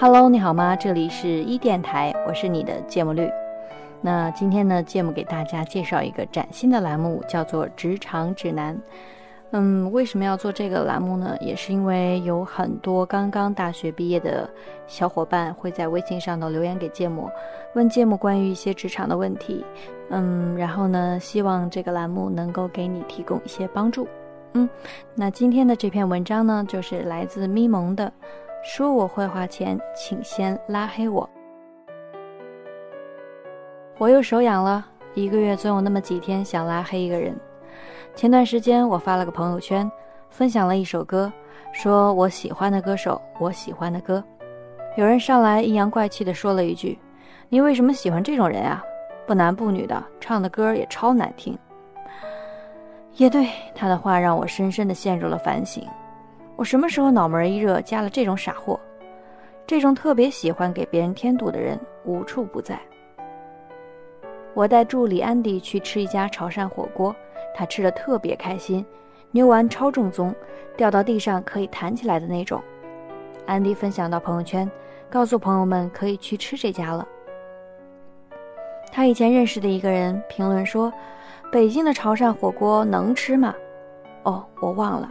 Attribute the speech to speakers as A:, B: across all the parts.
A: Hello，你好吗？这里是一电台，我是你的芥末绿。那今天呢，芥末给大家介绍一个崭新的栏目，叫做《职场指南》。嗯，为什么要做这个栏目呢？也是因为有很多刚刚大学毕业的小伙伴会在微信上头留言给芥末，问芥末关于一些职场的问题。嗯，然后呢，希望这个栏目能够给你提供一些帮助。嗯，那今天的这篇文章呢，就是来自咪蒙的。说我坏话前，请先拉黑我。我又手痒了，一个月总有那么几天想拉黑一个人。前段时间我发了个朋友圈，分享了一首歌，说我喜欢的歌手，我喜欢的歌。有人上来阴阳怪气的说了一句：“你为什么喜欢这种人啊？不男不女的，唱的歌也超难听。”也对，他的话让我深深的陷入了反省。我什么时候脑门一热加了这种傻货？这种特别喜欢给别人添堵的人无处不在。我带助理安迪去吃一家潮汕火锅，他吃的特别开心，牛丸超正宗，掉到地上可以弹起来的那种。安迪分享到朋友圈，告诉朋友们可以去吃这家了。他以前认识的一个人评论说：“北京的潮汕火锅能吃吗？”哦，我忘了。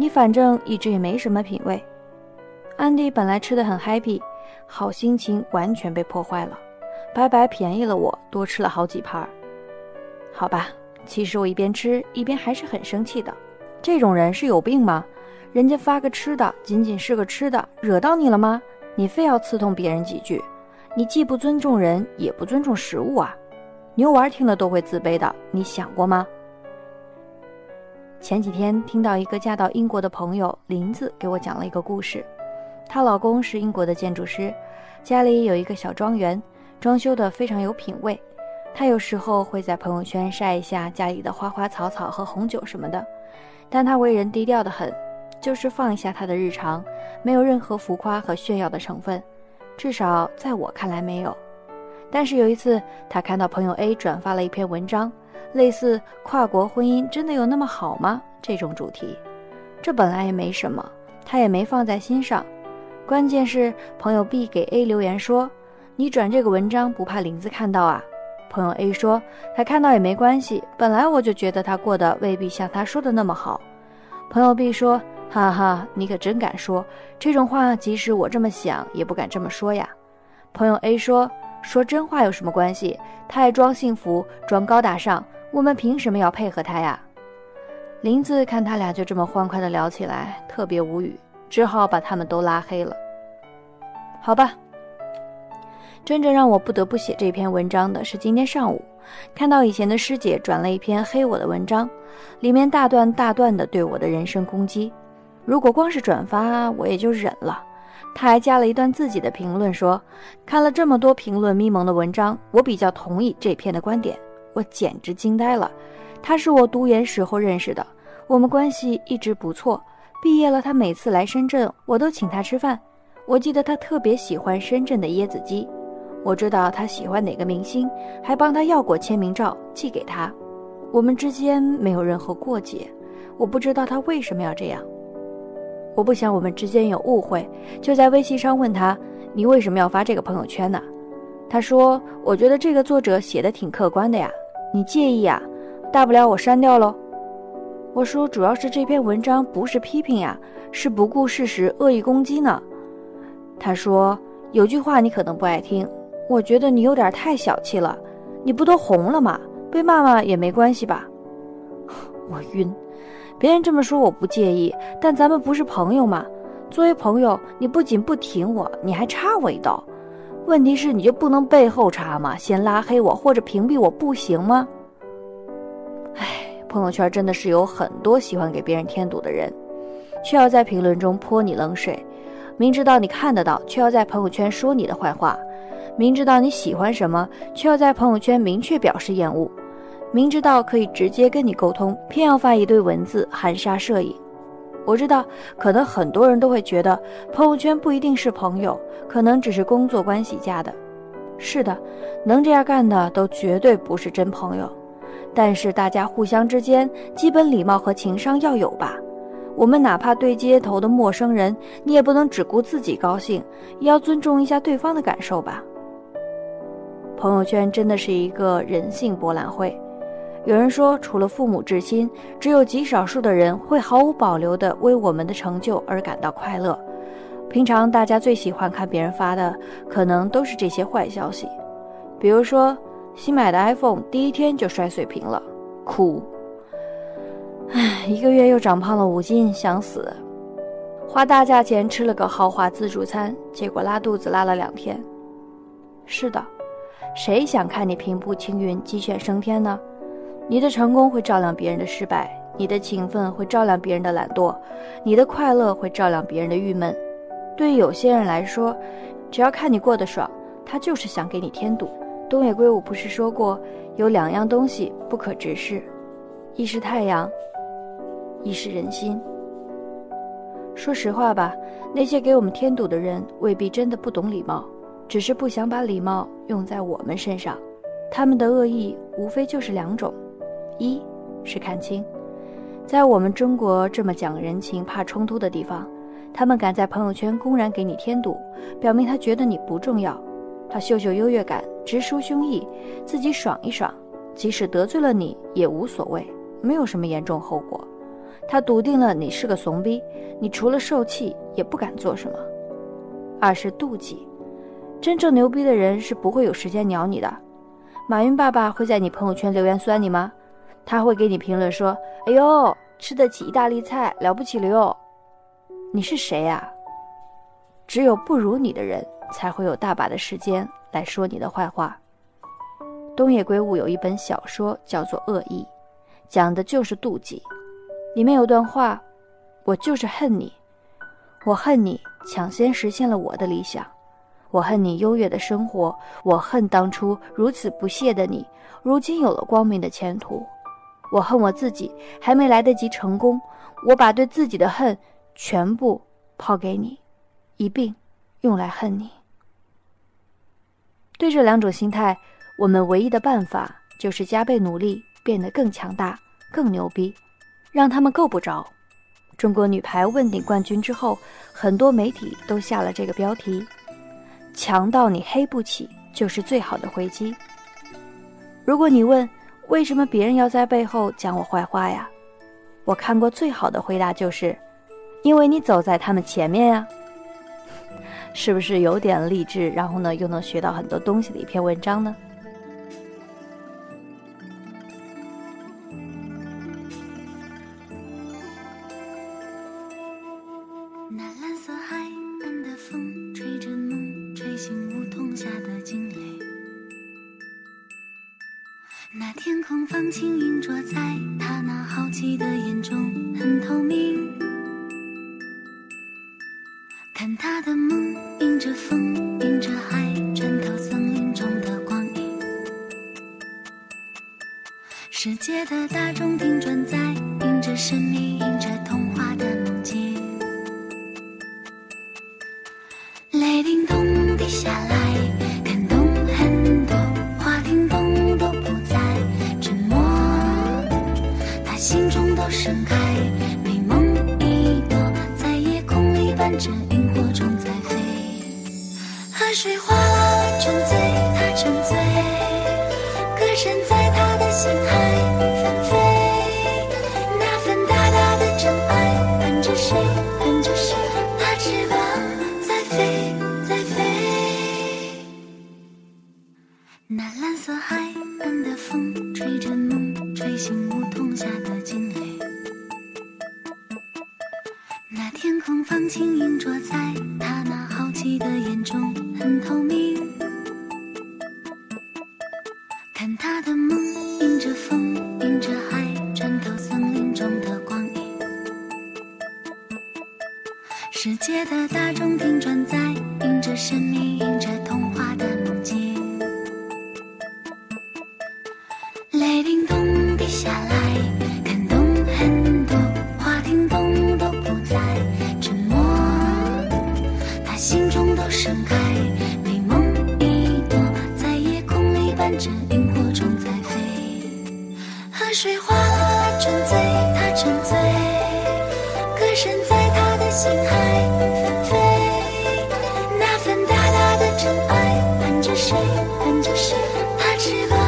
A: 你反正一直也没什么品味。安迪本来吃的很 happy，好心情完全被破坏了，白白便宜了我，多吃了好几盘。好吧，其实我一边吃一边还是很生气的。这种人是有病吗？人家发个吃的，仅仅是个吃的，惹到你了吗？你非要刺痛别人几句，你既不尊重人，也不尊重食物啊！牛丸听了都会自卑的，你想过吗？前几天听到一个嫁到英国的朋友林子给我讲了一个故事，她老公是英国的建筑师，家里有一个小庄园，装修的非常有品味。她有时候会在朋友圈晒一下家里的花花草草和红酒什么的，但她为人低调的很，就是放一下她的日常，没有任何浮夸和炫耀的成分，至少在我看来没有。但是有一次，她看到朋友 A 转发了一篇文章。类似跨国婚姻真的有那么好吗？这种主题，这本来也没什么，他也没放在心上。关键是朋友 B 给 A 留言说：“你转这个文章不怕林子看到啊？”朋友 A 说：“他看到也没关系，本来我就觉得他过得未必像他说的那么好。”朋友 B 说：“哈哈，你可真敢说这种话，即使我这么想也不敢这么说呀。”朋友 A 说：“说真话有什么关系？他还装幸福，装高大上。”我们凭什么要配合他呀？林子看他俩就这么欢快的聊起来，特别无语，只好把他们都拉黑了。好吧，真正让我不得不写这篇文章的是今天上午，看到以前的师姐转了一篇黑我的文章，里面大段大段的对我的人身攻击。如果光是转发，我也就忍了。他还加了一段自己的评论，说看了这么多评论咪蒙的文章，我比较同意这篇的观点。我简直惊呆了，他是我读研时候认识的，我们关系一直不错。毕业了，他每次来深圳，我都请他吃饭。我记得他特别喜欢深圳的椰子鸡，我知道他喜欢哪个明星，还帮他要过签名照寄给他。我们之间没有任何过节，我不知道他为什么要这样。我不想我们之间有误会，就在微信上问他：“你为什么要发这个朋友圈呢？”他说：“我觉得这个作者写的挺客观的呀。”你介意呀？大不了我删掉喽。我说，主要是这篇文章不是批评呀，是不顾事实、恶意攻击呢。他说，有句话你可能不爱听，我觉得你有点太小气了。你不都红了吗？被骂骂也没关系吧？我晕。别人这么说我不介意，但咱们不是朋友吗？作为朋友，你不仅不挺我，你还插我一刀。问题是，你就不能背后插吗？先拉黑我或者屏蔽我不行吗？唉，朋友圈真的是有很多喜欢给别人添堵的人，却要在评论中泼你冷水；明知道你看得到，却要在朋友圈说你的坏话；明知道你喜欢什么，却要在朋友圈明确表示厌恶；明知道可以直接跟你沟通，偏要发一堆文字含沙射影。我知道，可能很多人都会觉得朋友圈不一定是朋友，可能只是工作关系加的。是的，能这样干的都绝对不是真朋友。但是大家互相之间基本礼貌和情商要有吧？我们哪怕对街头的陌生人，你也不能只顾自己高兴，也要尊重一下对方的感受吧。朋友圈真的是一个人性博览会。有人说，除了父母至亲，只有极少数的人会毫无保留地为我们的成就而感到快乐。平常大家最喜欢看别人发的，可能都是这些坏消息，比如说新买的 iPhone 第一天就摔碎屏了，哭。唉，一个月又长胖了五斤，想死。花大价钱吃了个豪华自助餐，结果拉肚子拉了两天。是的，谁想看你平步青云、鸡犬升天呢？你的成功会照亮别人的失败，你的勤奋会照亮别人的懒惰，你的快乐会照亮别人的郁闷。对于有些人来说，只要看你过得爽，他就是想给你添堵。东野圭吾不是说过，有两样东西不可直视，一是太阳，一是人心。说实话吧，那些给我们添堵的人，未必真的不懂礼貌，只是不想把礼貌用在我们身上。他们的恶意无非就是两种。一是看清，在我们中国这么讲人情、怕冲突的地方，他们敢在朋友圈公然给你添堵，表明他觉得你不重要，他秀秀优越感，直抒胸臆，自己爽一爽，即使得罪了你也无所谓，没有什么严重后果。他笃定了你是个怂逼，你除了受气也不敢做什么。二是妒忌，真正牛逼的人是不会有时间鸟你的。马云爸爸会在你朋友圈留言酸你吗？他会给你评论说：“哎呦，吃得起意大利菜，了不起了哟！”你是谁呀？只有不如你的人才会有大把的时间来说你的坏话。东野圭吾有一本小说叫做《恶意》，讲的就是妒忌。里面有段话：“我就是恨你，我恨你抢先实现了我的理想，我恨你优越的生活，我恨当初如此不屑的你，如今有了光明的前途。”我恨我自己还没来得及成功，我把对自己的恨全部抛给你，一并用来恨你。对这两种心态，我们唯一的办法就是加倍努力，变得更强大、更牛逼，让他们够不着。中国女排问鼎冠军之后，很多媒体都下了这个标题：“强到你黑不起，就是最好的回击。”如果你问，为什么别人要在背后讲我坏话呀？我看过最好的回答就是，因为你走在他们前面呀。是不是有点励志，然后呢又能学到很多东西的一篇文章呢？
B: 光轻映着在他那好奇的眼中，很透明。看他的梦，迎着风，迎着海，穿透森林中的光影。世界的大钟停转在，迎着神秘，迎着童话的梦境。雷叮咚滴下来。盛开，美梦一朵，在夜空里伴着萤火虫在飞。海水化看他的梦，迎着风，迎着海，穿透森林中的光影。世界的大钟停转在，迎着神秘，看着谁，它翅膀。